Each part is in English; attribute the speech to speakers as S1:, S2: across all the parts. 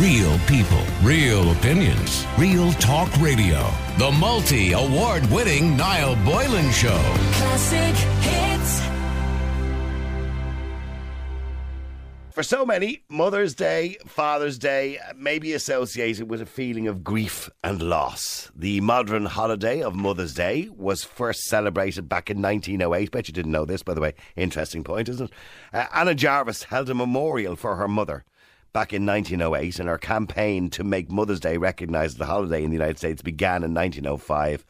S1: Real people, real opinions, real talk radio. The multi award winning Niall Boylan Show.
S2: Classic hits.
S3: For so many, Mother's Day, Father's Day may be associated with a feeling of grief and loss. The modern holiday of Mother's Day was first celebrated back in 1908. Bet you didn't know this, by the way. Interesting point, isn't it? Uh, Anna Jarvis held a memorial for her mother back in 1908, and her campaign to make Mother's Day recognised as a holiday in the United States began in 1905.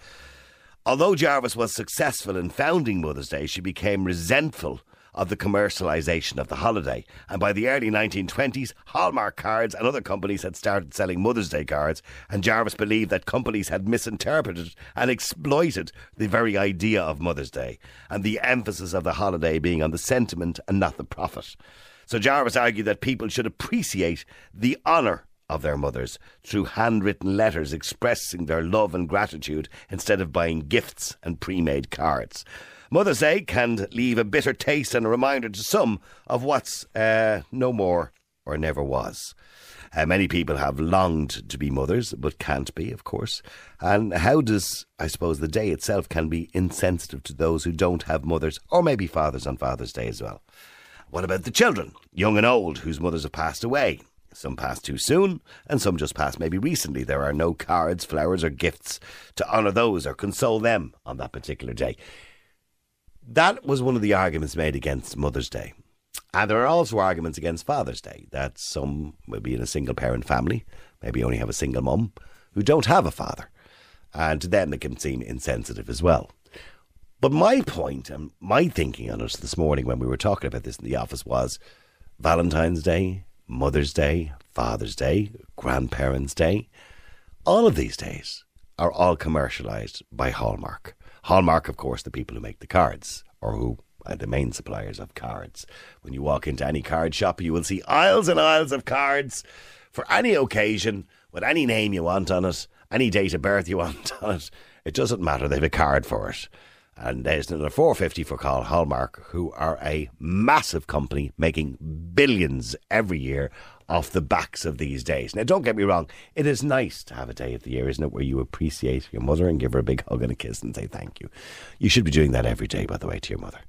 S3: Although Jarvis was successful in founding Mother's Day, she became resentful of the commercialisation of the holiday. And by the early 1920s, Hallmark cards and other companies had started selling Mother's Day cards, and Jarvis believed that companies had misinterpreted and exploited the very idea of Mother's Day, and the emphasis of the holiday being on the sentiment and not the profit. So Jarvis argued that people should appreciate the honour of their mothers through handwritten letters expressing their love and gratitude instead of buying gifts and pre made cards. Mother's Day can leave a bitter taste and a reminder to some of what's uh, no more or never was. Uh, many people have longed to be mothers, but can't be, of course. And how does, I suppose, the day itself can be insensitive to those who don't have mothers, or maybe fathers on Father's Day as well? What about the children, young and old, whose mothers have passed away? Some passed too soon, and some just passed maybe recently. There are no cards, flowers, or gifts to honour those or console them on that particular day. That was one of the arguments made against Mother's Day. And there are also arguments against Father's Day that some will be in a single parent family, maybe only have a single mum, who don't have a father. And to them, it can seem insensitive as well. But my point and my thinking on it this morning when we were talking about this in the office was Valentine's Day, Mother's Day, Father's Day, Grandparents' Day. All of these days are all commercialised by Hallmark. Hallmark, of course, the people who make the cards or who are the main suppliers of cards. When you walk into any card shop, you will see aisles and aisles of cards for any occasion with any name you want on it, any date of birth you want on it. It doesn't matter, they have a card for it. And there's another 450 for Call Hallmark, who are a massive company making billions every year off the backs of these days. Now, don't get me wrong, it is nice to have a day of the year, isn't it, where you appreciate your mother and give her a big hug and a kiss and say thank you. You should be doing that every day, by the way, to your mother,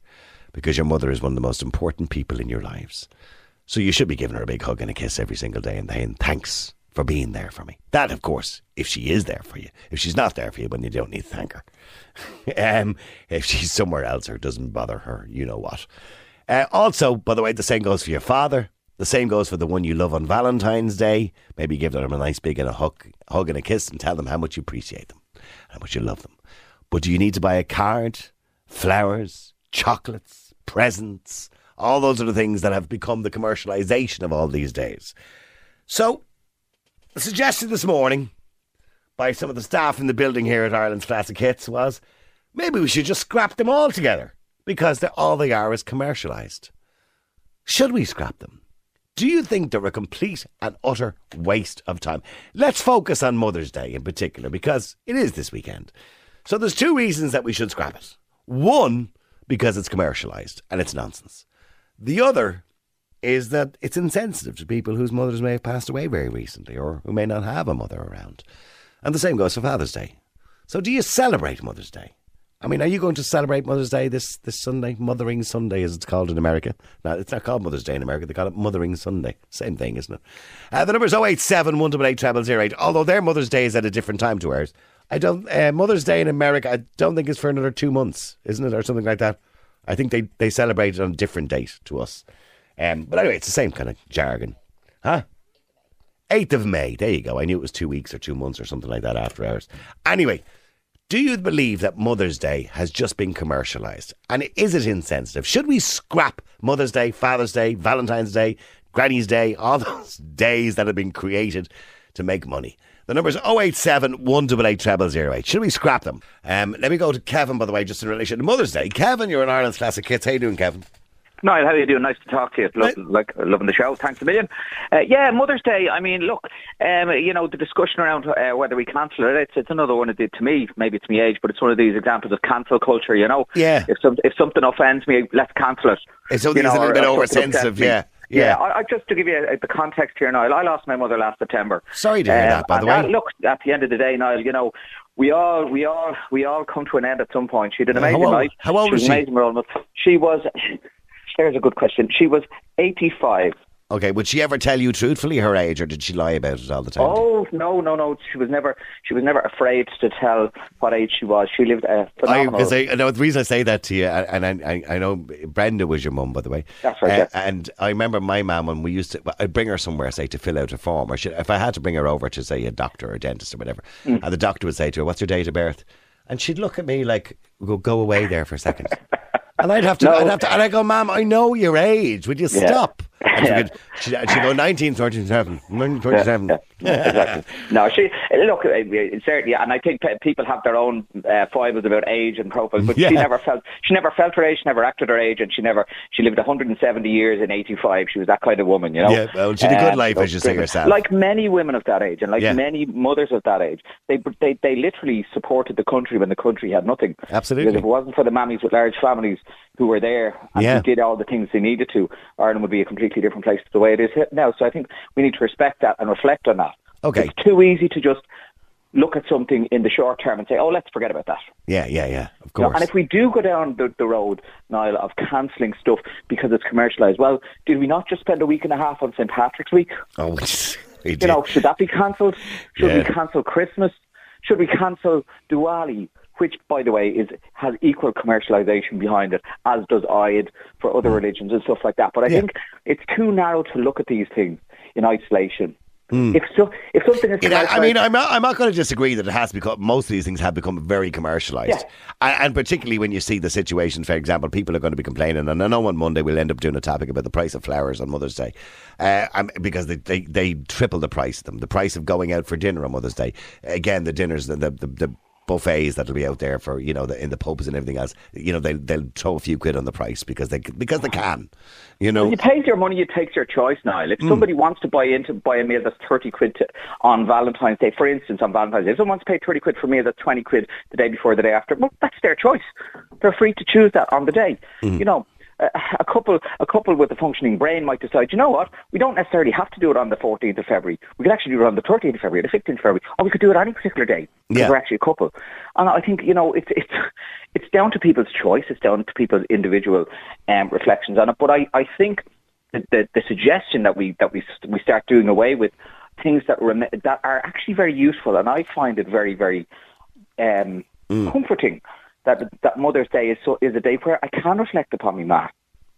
S3: because your mother is one of the most important people in your lives. So you should be giving her a big hug and a kiss every single day and saying thanks for being there for me. That, of course, if she is there for you. If she's not there for you, then you don't need to thank her. um, if she's somewhere else or doesn't bother her, you know what. Uh, also, by the way, the same goes for your father. The same goes for the one you love on Valentine's Day. Maybe give them a nice big and a hug, hug and a kiss and tell them how much you appreciate them, how much you love them. But do you need to buy a card, flowers, chocolates, presents? All those are the things that have become the commercialization of all these days. So, suggestion this morning by some of the staff in the building here at Ireland's Classic Hits was maybe we should just scrap them all together because all they are is commercialised. Should we scrap them? Do you think they're a complete and utter waste of time? Let's focus on Mother's Day in particular because it is this weekend. So there's two reasons that we should scrap it. One, because it's commercialised and it's nonsense. The other is that it's insensitive to people whose mothers may have passed away very recently or who may not have a mother around. And the same goes for Father's Day. So do you celebrate Mother's Day? I mean, are you going to celebrate Mother's Day this, this Sunday? Mothering Sunday, as it's called in America. No, it's not called Mother's Day in America. They call it Mothering Sunday. Same thing, isn't it? Uh, the number is 087 188 0008. Although their Mother's Day is at a different time to ours. I don't. Uh, Mother's Day in America, I don't think it's for another two months, isn't it, or something like that. I think they they celebrate it on a different date to us. Um, but anyway, it's the same kind of jargon, huh? 8th of May. There you go. I knew it was two weeks or two months or something like that after hours. Anyway, do you believe that Mother's Day has just been commercialised? And is it insensitive? Should we scrap Mother's Day, Father's Day, Valentine's Day, Granny's Day, all those days that have been created to make money? The number is 087 188 0008. Should we scrap them? Um, let me go to Kevin, by the way, just in relation to Mother's Day. Kevin, you're in Ireland's Classic Hits. How you doing, Kevin?
S4: Niall, how are you doing? Nice to talk to you. Love, like loving the show. Thanks a million. Uh, yeah, Mother's Day. I mean, look, um, you know, the discussion around uh, whether we cancel it. It's, it's another one of the to me. Maybe it's my age, but it's one of these examples of cancel culture. You know,
S3: Yeah.
S4: If some if something offends me, let's cancel it.
S3: Something
S4: You
S3: is a
S4: know,
S3: little bit
S4: or- or
S3: oversensitive,
S4: me.
S3: yeah. Yeah.
S4: I, I, just to give you uh, the context here, Niall, I lost my mother last September.
S3: Sorry to hear
S4: Um,
S3: that, by the way.
S4: look, at the end of the day, Niall, you know, we all, we all, we all come to an end at some point. She did an
S3: Yeah, how
S4: amazing
S3: old-
S4: life.
S3: how old
S4: she
S3: was
S4: an
S3: she?
S4: Amazing. She was. There's a good question. She was 85.
S3: Okay, would she ever tell you truthfully her age, or did she lie about it all the time?
S4: Oh no, no, no! She was never. She was never afraid to tell what age she was. She lived a
S3: I,
S4: phenomenal.
S3: I, I know the reason I say that to you, and I, I, I know Brenda was your mum, by the way.
S4: That's right,
S3: Uh,
S4: yeah.
S3: And I remember my mum when we used to, I'd bring her somewhere, say, to fill out a form, or she, if I had to bring her over to say a doctor or a dentist or whatever,
S4: Mm.
S3: and the doctor would say to her, "What's your date of birth?" and she'd look at me like, "Go, go away there for a second. And I'd have to,
S4: No.
S3: I'd have to, and I go, "Ma'am, I know your age. Would you
S4: Yeah.
S3: stop?" And she
S4: Yeah.
S3: would, she'd, she'd go, 1937, 1937.
S4: Yeah, yeah, exactly. no, she look uh, uh, certainly, and I think people have their own uh, foibles about age and profile, but
S3: Yeah.
S4: she never felt she never felt her age, she never acted her age, and she never she lived 170 years in 85. She was that kind of woman, you know.
S3: Yeah, well, she had a good
S4: Um,
S3: life, as you say yourself.
S4: Like many women of that age, and like
S3: Yeah.
S4: many mothers of that age, they they they literally supported the country when the country had nothing.
S3: Absolutely.
S4: Because if it wasn't for the mammies with large families who were there and
S3: Yeah.
S4: who did all the things they needed to, Ireland would be a completely different place to the way it is now. So I think we need to respect that and reflect on that.
S3: Okay.
S4: It's too easy to just look at something in the short term and say, oh, let's forget about that.
S3: Yeah, yeah, yeah, of
S4: You know,
S3: course.
S4: and if we do go down the, the road, Niall, of cancelling stuff because it's commercialised, well, did we not just spend a week and a half on St. Patrick's Week?
S3: oh, we
S4: You know, should that be cancelled? Should
S3: Yeah.
S4: we cancel Christmas? Should we cancel Diwali? Which, by the way, is has equal commercialisation behind it, as does Eid for other religions and stuff like that. But I
S3: Mm. Yeah.
S4: think it's too narrow to look at these things in isolation. If so, if something is
S3: You know, Mm. I mean, I'm not, I'm not going to disagree that it has become, most of these things have become very commercialised.
S4: Yeah.
S3: And, and particularly when you see the situation, for example, people are going to be complaining, and I know on Monday we'll end up doing a topic about the price of flowers on Mother's Day, uh, um, because they, they, they triple the price of them. The price of going out for dinner on Mother's Day. Again, the dinners, the, the, the, the buffets that'll be out there for, you know, the, in the pubs and everything else, you know, they'll, they'll throw a few quid on the price because they, because they can, you know.
S4: When you pay your money, you take your choice, Niall.
S3: Mm.
S4: If somebody wants to buy into buy a meal that's thirty quid to, on Valentine's Day, for instance, on Valentine's Day, if someone wants to pay thirty quid for a meal that's twenty quid the day before, the day after, well, that's their choice. They're free to choose that on the day.
S3: Mm.
S4: You know. A, a couple, a couple with a functioning brain might decide. You know what? We don't necessarily have to do it on the 14th of February. We could actually do it on the 13th of February, the 15th of February, or we could do it any particular day. because
S3: Yeah.
S4: we're actually a couple. And I think you know it's it's it's down to people's choice. It's down to people's individual um, reflections on it. But I, I think the, the the suggestion that we that we we start doing away with things that rem- that are actually very useful, and I find it very very um,
S3: Mm.
S4: comforting that that Mother's Day is so is a day where I can reflect upon my ma.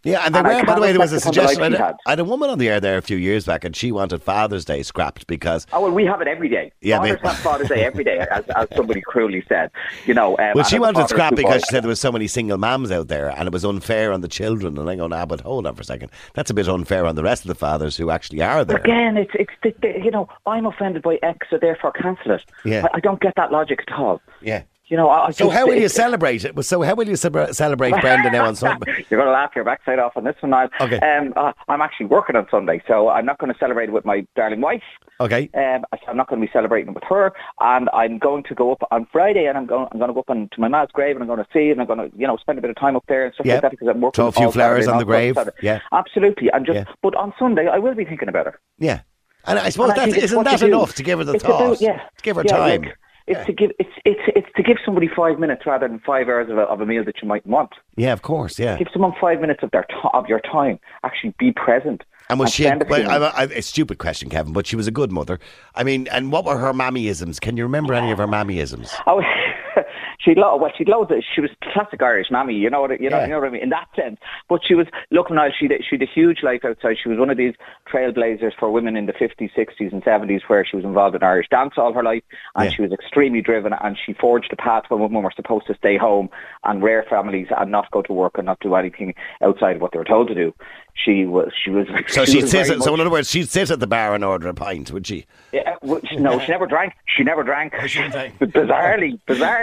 S3: Yeah, and, there
S4: And
S3: were, by the way, there was a
S4: reflect upon the life
S3: suggestion. I had. I had a woman on the air there a few years back, and she wanted Father's Day scrapped because
S4: Oh well, we have it every day.
S3: Yeah,
S4: Fathers have Father's Day every day, as, as somebody cruelly said. You know, um,
S3: Well, she wanted
S4: father of
S3: scrap
S4: two
S3: because
S4: boys-
S3: she said there was so many single mums out there, and it was unfair on the children. And I go, nah, but hold on for a second. That's a bit unfair on the rest of the fathers who actually are there.
S4: Again, it's it's the, the, you know I'm offended by X, so therefore cancel it.
S3: Yeah.
S4: I, I don't get that logic at all.
S3: Yeah.
S4: You know, I,
S3: So how will you celebrate it? So how will you celebrate Brenda now on Sunday?
S4: You're going to laugh your backside off on this one, Niall.
S3: Okay.
S4: Um, uh, I'm actually working on Sunday, so I'm not going to celebrate with my darling wife.
S3: Okay.
S4: Um, I'm not going to be celebrating with her, and I'm going to go up on Friday, and I'm going. I'm going to go up to my ma's grave, and I'm going to see, it, and I'm going to, you know, spend a bit of time up there and stuff
S3: Yeah.
S4: like that because I'm working.
S3: Throw a few flowers
S4: Saturday
S3: on the grave.
S4: Saturday.
S3: Yeah.
S4: absolutely. And just,
S3: Yeah.
S4: but on Sunday, I will be thinking about her.
S3: Yeah. And I suppose
S4: And
S3: that's, isn't that
S4: do.
S3: enough to give her the
S4: It's
S3: thought?
S4: about- yeah,
S3: To give her
S4: yeah,
S3: time.
S4: look, it's to give it's it's it's to give somebody five minutes rather than five hours of a, of a meal that you might want.
S3: yeah, of course. Yeah.
S4: Give someone five minutes of their to- of your time. Actually, be present.
S3: And was she? A,
S4: spend a
S3: well,
S4: minutes.
S3: I, I, a stupid question, Kevin, but she was a good mother. I mean, and what were her mammyisms? Can you remember any of her mammyisms?
S4: Oh, she'd lo- well, she'd loads. Of, she was classic Irish mammy. You know what? You know,
S3: Yeah.
S4: you know what I mean. In that sense, but she was look now. She she had a huge life outside. She was one of these trailblazers for women in the fifties, sixties, and seventies, where she was involved in Irish dance all her life, and
S3: Yeah.
S4: she was extremely driven. And she forged a path when women were supposed to stay home and rear families and not go to work and not do anything outside of what they were told to do. She was. She was.
S3: So
S4: she
S3: sit. So in other words, she'd sit at the bar and order a pint, would she?
S4: yeah, well, she- no, she never drank. She never drank.
S3: she didn't
S4: bizarrely,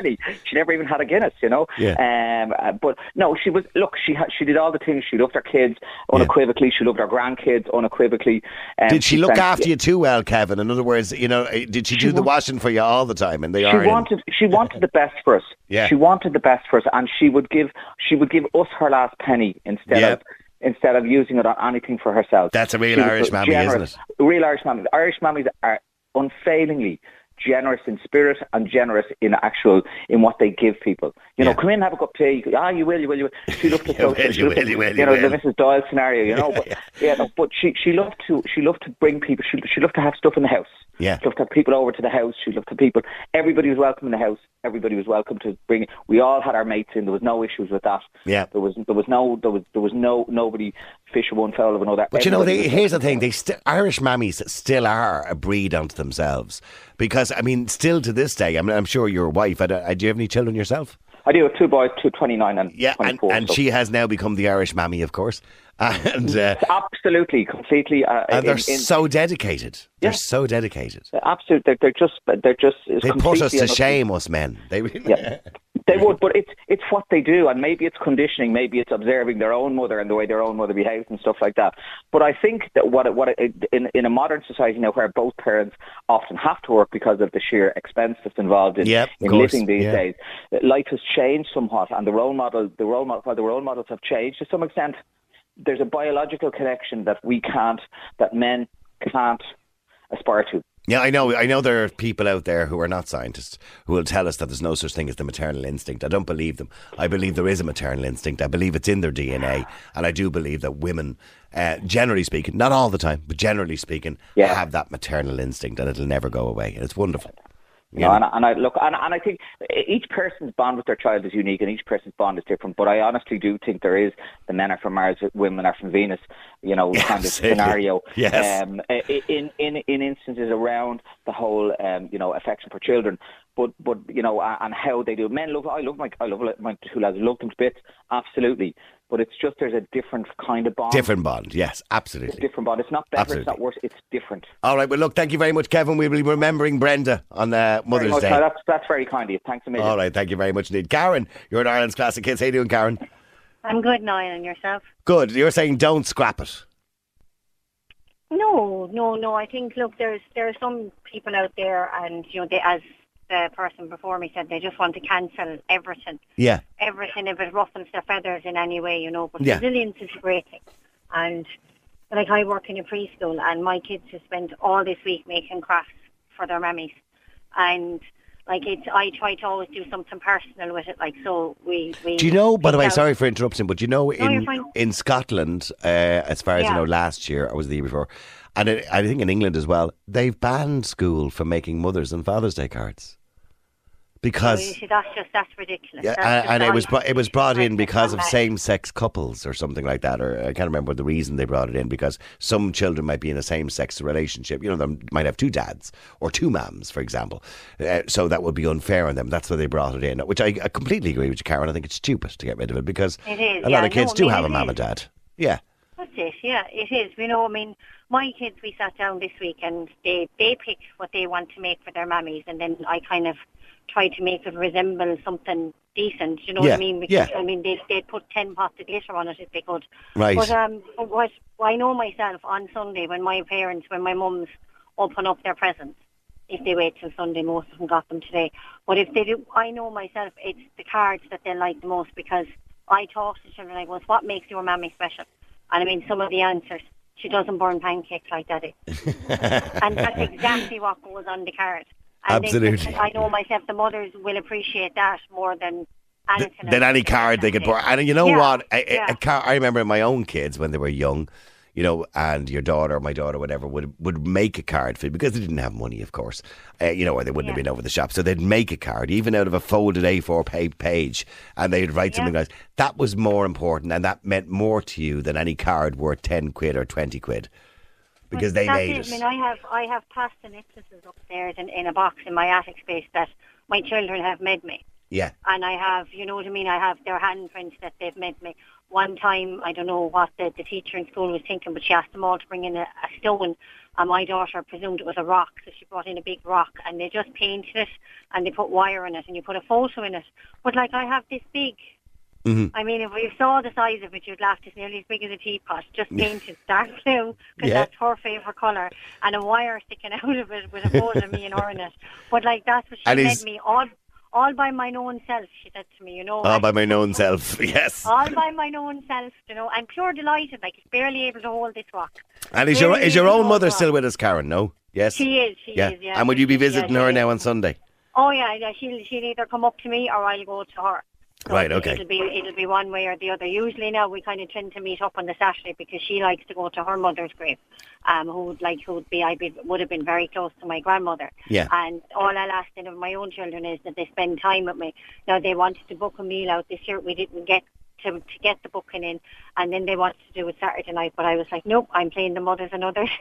S4: bizarrely, she never even had a Guinness. You know.
S3: Yeah.
S4: Um. uh, but no, she was. Look, she had. She did all the things. She loved her kids unequivocally. She loved her grandkids unequivocally. Um,
S3: Did she look
S4: spent-
S3: after you too well, Kevin? In other words, you know, eh, did she do the washing for you all the time? And they
S4: She
S3: are. in-
S4: wanted. She wanted the best for us.
S3: Yeah.
S4: She wanted the best for us, and she would give. She would give us her last penny instead
S3: Yeah.
S4: of. instead of using it on anything for herself.
S3: That's a real
S4: She
S3: Irish mammy, isn't it?
S4: Real Irish mammies. Irish mammies are unfailingly generous in spirit and generous in actual in what they give people. You know,
S3: Yeah.
S4: come in, have a cup of tea. You Ah, you will, you will, you will. She loved to
S3: You will,
S4: social. she
S3: you will, you will,
S4: you know,
S3: you
S4: the. Mrs. Doyle scenario. You know, but yeah, no, but she she loved to she loved to bring people. She she loved to have stuff in the house.
S3: Yeah.
S4: She loved to have people over to the house. She loved to people. Everybody was welcome in the house. Everybody was welcome to bring. It. We all had our mates in. There was no issues with that.
S3: Yeah.
S4: There was there was no there was there was no nobody fish of one fowl of another.
S3: But you know, they, here's the thing: they st- Irish mammies still are a breed unto themselves. Because I mean, still to this day, I mean, I'm sure your wife. I don't, uh, do you have any children yourself?
S4: I do two boys, two 29 and
S3: Yeah, and, and
S4: so-
S3: she has now become the Irish mammy, of course, and uh,
S4: absolutely, completely. Uh,
S3: and they're
S4: in- in-
S3: so dedicated. They're so dedicated.
S4: Absolutely, They're, they're just. They're just.
S3: They put us
S4: completely
S3: to shame, us men. They.
S4: Yeah. They would, but it's it's what they do, and maybe it's conditioning, maybe it's observing their own mother and the way their own mother behaves and stuff like that. But I think that what what in in a modern society now, where both parents often have to work because of the sheer expense that's involved in,
S3: Yep,
S4: in living these
S3: yeah.
S4: days, life has changed somewhat, and the role model, the role model, while the role models have changed to some extent, there's a biological connection that we can't, that men can't aspire to.
S3: Yeah, I know. I know there are people out there who are not scientists who will tell us that there's no such thing as the maternal instinct. I don't believe them. I believe there is a maternal instinct. I believe it's in their DNA, and I do believe that women, uh, generally speaking, not all the time, but generally speaking,
S4: Yeah.
S3: have that maternal instinct, and it'll never go away. And it's wonderful.
S4: You know, and, I- and I look, and, and I think each person's bond with their child is unique, and each person's bond is different. But I honestly do think there is the men are from Mars, women are from Venus, you know, kind of scenario.
S3: Yes.
S4: Um, in in in instances around the whole, um, you know, affection for children, but but you know, and how they do. Men love. I love my I love my two lads. Love them to bits, absolutely. But it's just there's a different kind of bond.
S3: Different bond, yes,
S4: It's
S3: absolutely.
S4: different bond. It's not better.
S3: Absolutely.
S4: It's not worse. It's different.
S3: All right, well, look, thank you very much, Kevin. We'll be remembering Brenda on uh, Mother's
S4: much.
S3: Day.
S4: No, that's that's very kind of you. Thanks a million.
S3: All right, thank you very much indeed. Karen, you're in Ireland's Classic Hits. How you doing, Karen?
S5: I'm good, Niall, and yourself?
S3: Good. You're saying don't scrap it.
S5: No, no, no. I think look, there's there are some people out there, and you know, they as the person before me said, they just want to cancel everything,
S3: Yeah.
S5: everything if it ruffles their feathers in any way, you know. But
S3: Yeah.
S5: resilience is a great thing, and like I work in a preschool, and my kids have spent all this week making crafts for their mummies. and like it's I try to always do something personal with it, like so we we.
S3: Do you know, by the way,
S5: out-
S3: sorry for interrupting, but do you know
S5: you're
S3: in in Scotland, uh, as far as I
S5: Yeah.
S3: know, last year or was it the year before, and it, I think in England as well, they've banned school from making Mothers and Father's Day cards because
S5: see, that's just that's ridiculous.
S3: yeah,
S5: That's
S3: and, and it was bro- it was brought in because of same-sex couples or something like that, or I can't remember the reason they brought it in because some children might be in a same-sex relationship. You know, they might have two dads or two mums, for example. Uh, so that would be unfair on them. That's why they brought it in, which I, I completely agree with you, Karen. I think it's stupid to get rid of it because
S5: It is,
S3: a lot
S5: yeah,
S3: of kids
S5: no, I
S3: do
S5: mean,
S3: have a mum and dad. Yeah.
S5: That's it, yeah, it is. You know, I mean, my kids, we sat down this week and they, they pick what they want to make for their mammies and then I kind of try to make it resemble something decent, you know
S3: Yeah,
S5: what I mean?
S3: yeah.
S5: I mean, they, they'd put 10 pots of glitter on it if they could.
S3: Right.
S5: But um, what I know myself on Sunday when my parents, when my mums open up their presents, if they wait till Sunday, most of them got them today. But if they do, I know myself, it's the cards that they like the most because I talk to children, I go, what makes your mammy special? And I mean, some of the answers, she doesn't burn pancakes like daddy. and that's exactly what goes on the card. And they-
S3: Absolutely.
S5: I know myself, the mothers will appreciate that more than anything
S3: than any card they could pour. And you know
S5: Yeah,
S3: what? A, a-
S5: yeah.
S3: a car, I remember my own kids when they were young, you know, and your daughter, my daughter, whatever, would would make a card for you because they didn't have money, of course, uh, you know, or they wouldn't have been over the shop. So they'd make a card, even out of a folded A4 page, and they'd write
S5: Yeah.
S3: something like that was more important, and that meant more to you than any card worth 10 quid or 20 quid. Because they made
S5: it.
S3: it.
S5: I mean, I have I have pasta necklaces upstairs in, in a box in my attic space that my children have made me,
S3: yeah.
S5: and I have, you know what I mean. I have their handprints that they've made me. One time, I don't know what the, the teacher in school was thinking, but she asked them all to bring in a, a stone, and my daughter presumed it was a rock, so she brought in a big rock, and they just painted it, and they put wire in it, and you put a photo in it. But like, I have this big.
S3: Mm-hmm.
S5: I mean, if you saw the size of it, you'd laugh. It's nearly as big as a teapot, just painted dark blue because
S3: Yeah.
S5: that's her favourite colour, and a wire sticking out of it with a photo of me and her in it. But like that's what she
S3: And
S5: made me. All all by my own self. She said to me, you know.
S3: All by my own self, yes.
S5: All by my own self, you know. I'm pure delighted. Like it's barely able to hold this rock.
S3: And is your is your own mother still with us, Karen? No, yes.
S5: She is. She
S3: yeah.
S5: is. Yeah.
S3: And would you be visiting
S5: she
S3: her
S5: is.
S3: now on Sunday?
S5: Oh yeah, yeah. She'll she'll either come up to me or I'll go to her. So
S3: Right, okay.
S5: It'll be it'll be one way or the other. Usually now we kind of tend to meet up on the Saturday because she likes to go to her mother's grave, um, who would like who would be I be, would have been very close to my grandmother.
S3: Yeah.
S5: And all I'll ask of my own children is that they spend time with me. Now they wanted to book a meal out this year. We didn't get to to get the booking in, and then they wanted to do it Saturday night. But I was like, nope, I'm playing the mothers another.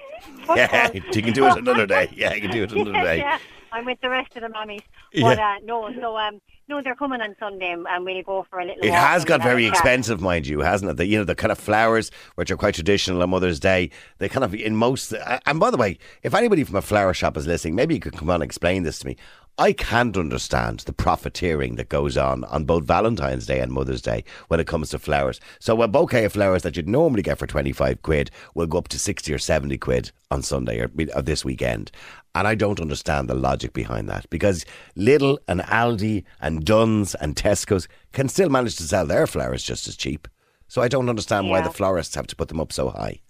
S3: Yeah, you can do it another day. Yeah, you can do it another
S5: yeah,
S3: day.
S5: yeah. I'm with the rest of the mummies. But
S3: Yeah.
S5: uh, no, so um, no, they're coming on Sunday, and and we'll go for a little.
S3: It has got very expensive, mind you, hasn't it? The, you know, the kind of flowers, which are quite traditional on Mother's Day, they kind of, in most. uh, And by the way, if anybody from a flower shop is listening, maybe you could come on and explain this to me. I can't understand the profiteering that goes on on both Valentine's Day and Mother's Day when it comes to flowers. So a bouquet of flowers that you'd normally get for 25 quid will go up to 60 or 70 quid on Sunday or, or this weekend. And I don't understand the logic behind that because Lidl and Aldi and Dunnes and Tesco's can still manage to sell their flowers just as cheap. So I don't understand why the florists have to put them up so high.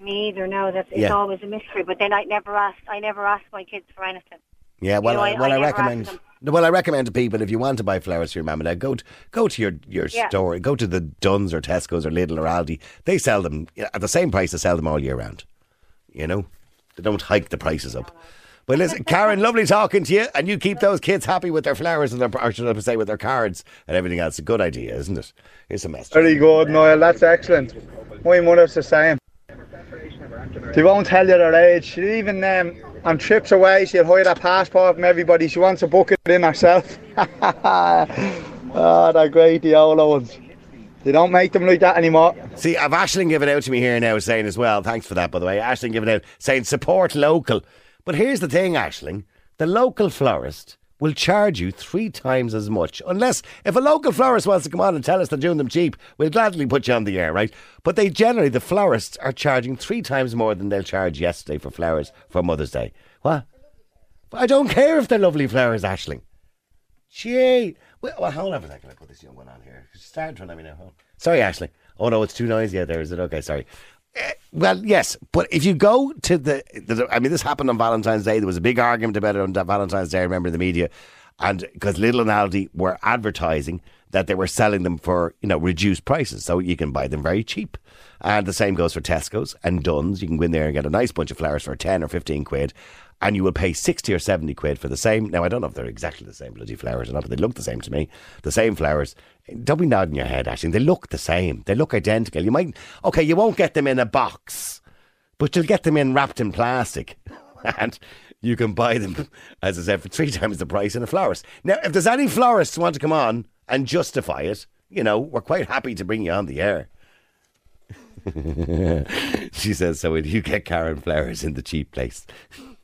S5: Me either. No, that's it's
S3: Yeah.
S5: always a mystery. But then I never ask. I never ask my kids for anything.
S3: Yeah, well,
S5: know,
S3: I, well,
S5: I
S3: I, recommend. Well, I recommend to people if you want to buy flowers for your mum and dad, go to, go to your, your
S5: Yeah.
S3: store, go to the Dunnes or Tesco's or Lidl or Aldi. They sell them at the same price they sell them all year round. You know, they don't hike the prices up. But listen, Karen, lovely talking to you, and you keep those kids happy with their flowers and their, or should I say, with their cards and everything else. A good idea, isn't it? It's a mess.
S6: Very good, Noel. That's excellent. My mother's the same. They won't tell you their age. She even um, on trips away, she'll hide a passport from everybody. She wants to book it in herself. oh, they're great, the old ones. They don't make them like that anymore.
S3: See, I've Ashling giving out to me here now saying as well, thanks for that, by the way. Ashling giving out saying support local. But here's the thing, Ashling the local florist will charge you three times as much. Unless, if a local florist wants to come on and tell us they're doing them cheap, we'll gladly put you on the air, right? But they generally, the florists are charging three times more than they'll charge yesterday for flowers for Mother's Day. What? I don't care if they're lovely flowers, Ashling. Gee. Well, hold on a second. I'll put this young one on here. Start trying to let me know. Sorry, Ashley. Oh, no, it's too noisy out there. Is it? Okay, sorry. Eh, well, yes, but if you go to the, the, I mean, this happened on Valentine's Day. There was a big argument about it on Valentine's Day. I remember in the media, and because Lidl and Aldi were advertising that they were selling them for you know reduced prices, so you can buy them very cheap. And the same goes for Tesco's and Dunnes. You can go in there and get a nice bunch of flowers for ten or fifteen quid, and you will pay sixty or seventy quid for the same. Now I don't know if they're exactly the same bloody flowers or not, but they look the same to me. The same flowers. Don't be nodding your head, actually. They look the same. They look identical. You might okay, you won't get them in a box, but you'll get them in wrapped in plastic, and you can buy them, as I said, for three times the price in a florist. Now, if there's any florists who want to come on and justify it, you know, we're quite happy to bring you on the air. she says, so you get Karen flowers in the cheap place?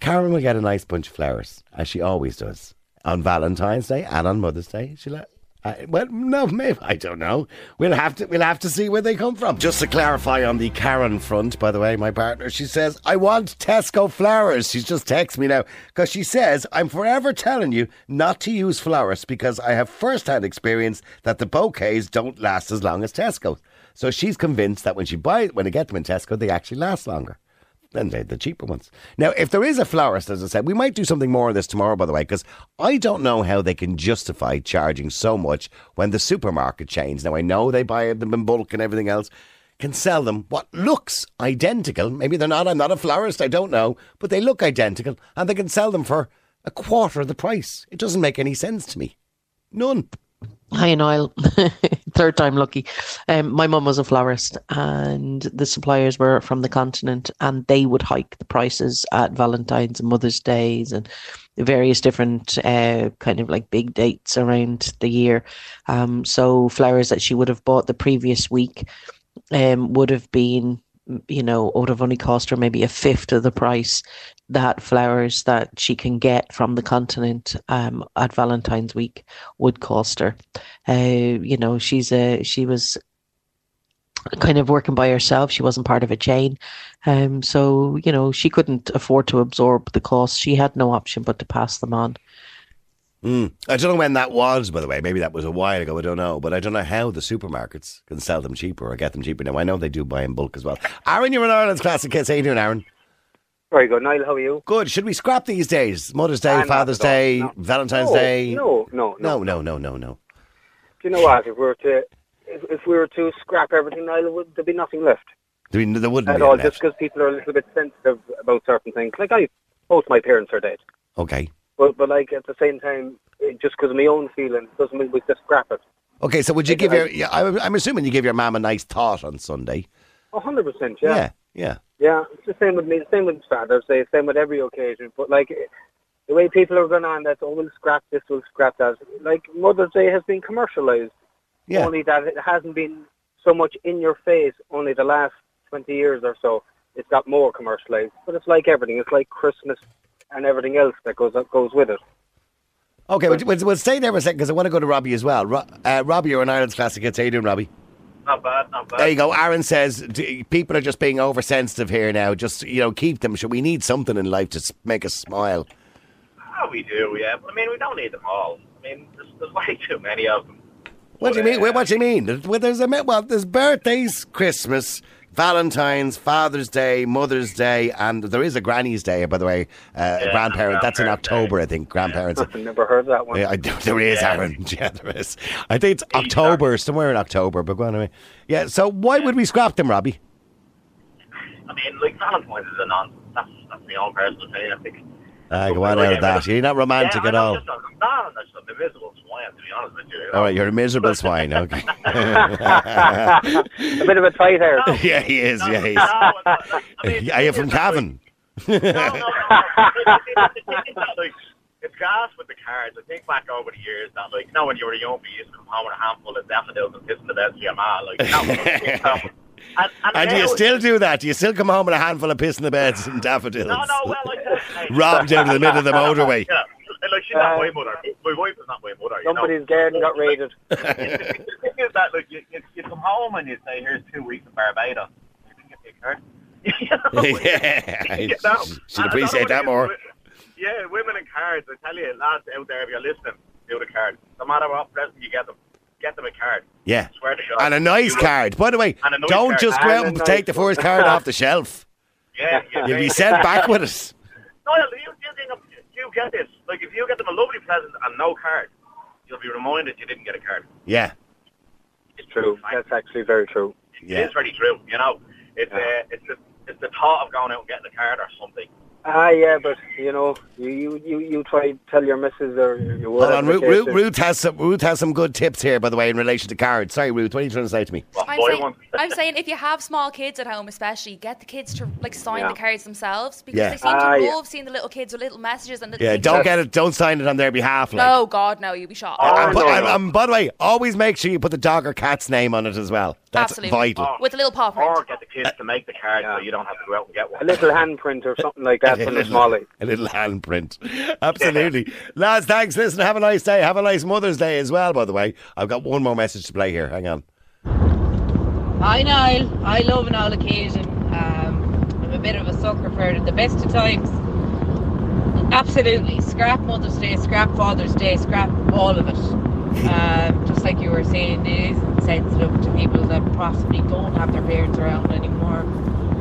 S3: Karen will get a nice bunch of flowers, as she always does, on Valentine's Day and on Mother's Day. She'll. Uh, well, no, maybe I don't know. We'll have to. We'll have to see where they come from. Just to clarify on the Karen front, by the way, my partner, she says I want Tesco flowers. She's just texted me now because she says I'm forever telling you not to use florists because I have first-hand experience that the bouquets don't last as long as Tesco. So she's convinced that when she buy when they get them in Tesco, they actually last longer than the, the cheaper ones. Now, if there is a florist, as I said, we might do something more of this tomorrow, by the way, because I don't know how they can justify charging so much when the supermarket chains, now I know they buy them in bulk and everything else, can sell them what looks identical. Maybe they're not, I'm not a florist, I don't know, but they look identical and they can sell them for a quarter of the price. It doesn't make any sense to me. None.
S7: Hi, Niall. Third time lucky. Um, my mum was a florist, and the suppliers were from the continent, and they would hike the prices at Valentine's and Mother's Days and various different uh, kind of like big dates around the year. Um, so flowers that she would have bought the previous week um, would have been, you know, would have only cost her maybe a fifth of the price that flowers that she can get from the continent um, at Valentine's week would cost her. Uh, you know, she's a she was kind of working by herself. She wasn't part of a chain, um, so you know she couldn't afford to absorb the costs. She had no option but to pass them on.
S3: Mm. I don't know when that was, by the way. Maybe that was a while ago. I don't know. But I don't know how the supermarkets can sell them cheaper or get them cheaper now. I know they do buy in bulk as well. Aaron, you're in Ireland's Classic Hits. How you doing, Aaron?
S8: Very good. Niall, how are you?
S3: Good. Should we scrap these days? Mother's Day,
S8: not
S3: Father's. Day,
S8: No.
S3: Valentine's
S8: no,
S3: Day?
S8: No, no,
S3: no,
S8: no.
S3: no, no, no, no.
S8: Do you know what? If we were to, if, if we were to scrap everything, Niall, would there'd be nothing left
S3: mean, there wouldn't
S8: at
S3: be
S8: all? Just because people are a little bit sensitive about certain things. Like I, both my parents are dead,
S3: Okay.
S8: But but like at the same time, it- just because of my own feelings doesn't mean we just scrap it.
S3: Okay, so would you give
S8: I-
S3: your? Yeah, I'm, I'm assuming you give your mum a nice thought on Sunday.
S8: A hundred percent,
S3: Yeah,
S8: yeah.
S3: yeah.
S8: Yeah, it's the same with me. Same with Father's Day. Same with every occasion. But like the way people are going on, that oh, we'll scrap this, we'll scrap that. Like Mother's Day has been commercialized.
S3: Yeah.
S8: Only that it hasn't been so much in your face. Only the last twenty years or so, it's got more commercialized. But it's like everything. It's like Christmas and everything else that goes goes with it.
S3: Okay, we'll, we'll, we'll stay there for a second because I want to go to Robbie as well. Ro- uh, Robbie, you're an Ireland's Classic Hits. How you doing, Robbie?
S9: Not bad, not bad.
S3: There you go. Aaron says people are just being oversensitive here now. Just you know, keep them. Should we need something in life to make us smile?
S9: Oh, we do, yeah. But, I mean, we don't need them all. I mean, there's, there's way too many of them.
S3: What do you mean? What do you mean? Well, there's a well, there's birthdays, Christmas, Valentine's, Father's Day, Mother's Day, and there is a Granny's Day, by the way. Uh,
S9: Yeah,
S3: grandparent. That's in October,
S9: day.
S3: I think. Grandparents.
S8: I've never heard that one.
S3: Yeah, I, there is,
S9: Yeah.
S3: Aaron. Yeah, there is. I think it's October, somewhere in October. But anyway. Yeah. So why would we scrap them, Robbie?
S9: I mean, like, Valentine's is a nonsense. That's, that's my own personal opinion, I think.
S3: Ah, go on out of that. You're not romantic
S9: yeah,
S3: at all.
S9: Just, I'm not, I'm just a miserable swine, to be honest with you. you know?
S3: All right, you're a miserable swine. Okay.
S8: a bit of a tight hair.
S3: yeah, he is. Yeah, he is.
S9: No, it's not- I mean,
S3: Are you from
S9: it's
S3: Cavan?
S9: No, no, no. The thing is that, like, it's gas with the cards. I think back over the years that, like, you know, when you were young, you used to come home with a handful of daffodils and piss in the bed for your ma. Like, that was and, and,
S3: And do you
S9: now-
S3: still do that? Do you still come home with a handful of piss in the beds and daffodils?
S9: No, no, well, like, hey,
S3: Robbed out of the middle of the motorway.
S9: Yeah, like, she's not my mother. My wife is not my mother. You know?
S8: Somebody's garden got raided.
S9: the thing is that like you, you, you come home and you say, "Here's two weeks in Barbados." You can get me a card. You know?
S3: yeah,
S9: You know?
S3: should
S9: And I don't know
S3: appreciate that
S9: it is
S3: more.
S9: with- Yeah, women and cards. I tell you, lads out there, if you're listening, do the card. No matter what present you get them, get them a card.
S3: Yeah,
S9: Swear to God.
S3: and a nice
S9: You-
S3: card. By the way,
S9: nice
S3: don't
S9: card.
S3: just go
S8: And
S3: out
S8: a
S3: and
S8: nice
S3: take the first card off the shelf.
S9: Yeah, yeah.
S3: You'll be sent back with it.
S9: No, you, you, think, you get this. Like, if you get them a lovely present and no card, you'll be reminded you didn't get a card.
S3: Yeah,
S8: It's true. That's actually very true.
S3: Yeah.
S9: It is very true. You know, it's uh, it's the it's the thought of going out and getting a card or something.
S8: Ah, yeah, but you know, you you you, you try to tell your missus or your
S3: hold on.
S8: the
S3: Ruth, Ruth. Ruth has some. Ruth has some good tips here, by the way, in relation to cards. Sorry, Ruth. What are you trying to say to me?
S9: Well,
S10: I'm
S9: boy
S10: saying. I'm saying if you have small kids at home, especially, get the kids to like sign
S8: Yeah.
S10: the cards themselves because
S3: Yeah.
S10: they seem to
S8: Ah, yeah.
S10: love seeing the little kids with little messages and little
S3: Yeah, don't get it. Don't sign it on their behalf. Like.
S10: No, God, no, you'll be shot.
S8: Oh,
S3: And,
S8: no,
S3: but-
S8: no.
S3: and by the way, always make sure you put the dog or cat's name on it as well. That's
S10: Absolutely.
S3: vital.
S9: Oh.
S10: With a little paw print.
S9: Or get the kids to make the card so you don't have to go out and get one.
S8: a little handprint or something like that from the smalley.
S3: a little handprint. Absolutely. Lads, thanks. Listen, have a nice day. Have a nice Mother's Day as well, by the way. I've got one more message to play here. Hang on.
S11: Hi Niall, I love an all occasion. Um, I'm a bit of a sucker for it at the best of times. Absolutely, scrap Mother's Day, scrap Father's Day, scrap all of it. Um, just like you were saying, it is insensitive to people that possibly don't have their parents around anymore.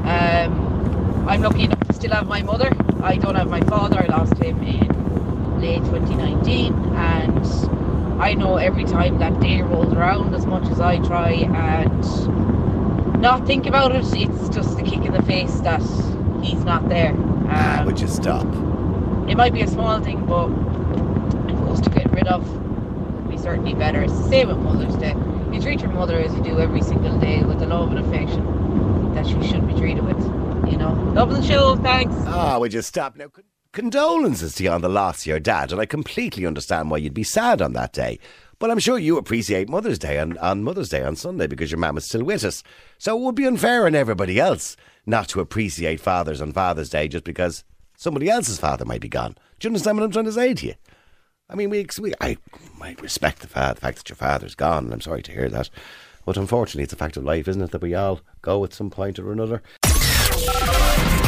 S11: Um, I'm lucky enough to still have my mother. I don't have my father. I lost him in late 2019, and I know every time that day rolls around, as much as I try and not think about it, it's just a kick in the face that he's not there. Um,
S3: Would you stop?
S11: it might be a small thing, but if it was to get rid of, it'd be certainly better. It's the same with Mother's Day. You treat your mother as you do every single day with the love and affection that she should be treated with. You know, the show. Thanks.
S3: Ah, we just stop now? Condolences to you on the loss of your dad, and I completely understand why you'd be sad on that day. But I'm sure you appreciate Mother's Day on, on Mother's Day on Sunday because your mum is still with us. So it would be unfair on everybody else not to appreciate fathers on Father's Day just because somebody else's father might be gone. Do you understand what I'm trying to say to you? I mean, we, we I might respect the, fa- the fact that your father's gone, and I'm sorry to hear that. But unfortunately, it's a fact of life, isn't it, that we all go at some point or another.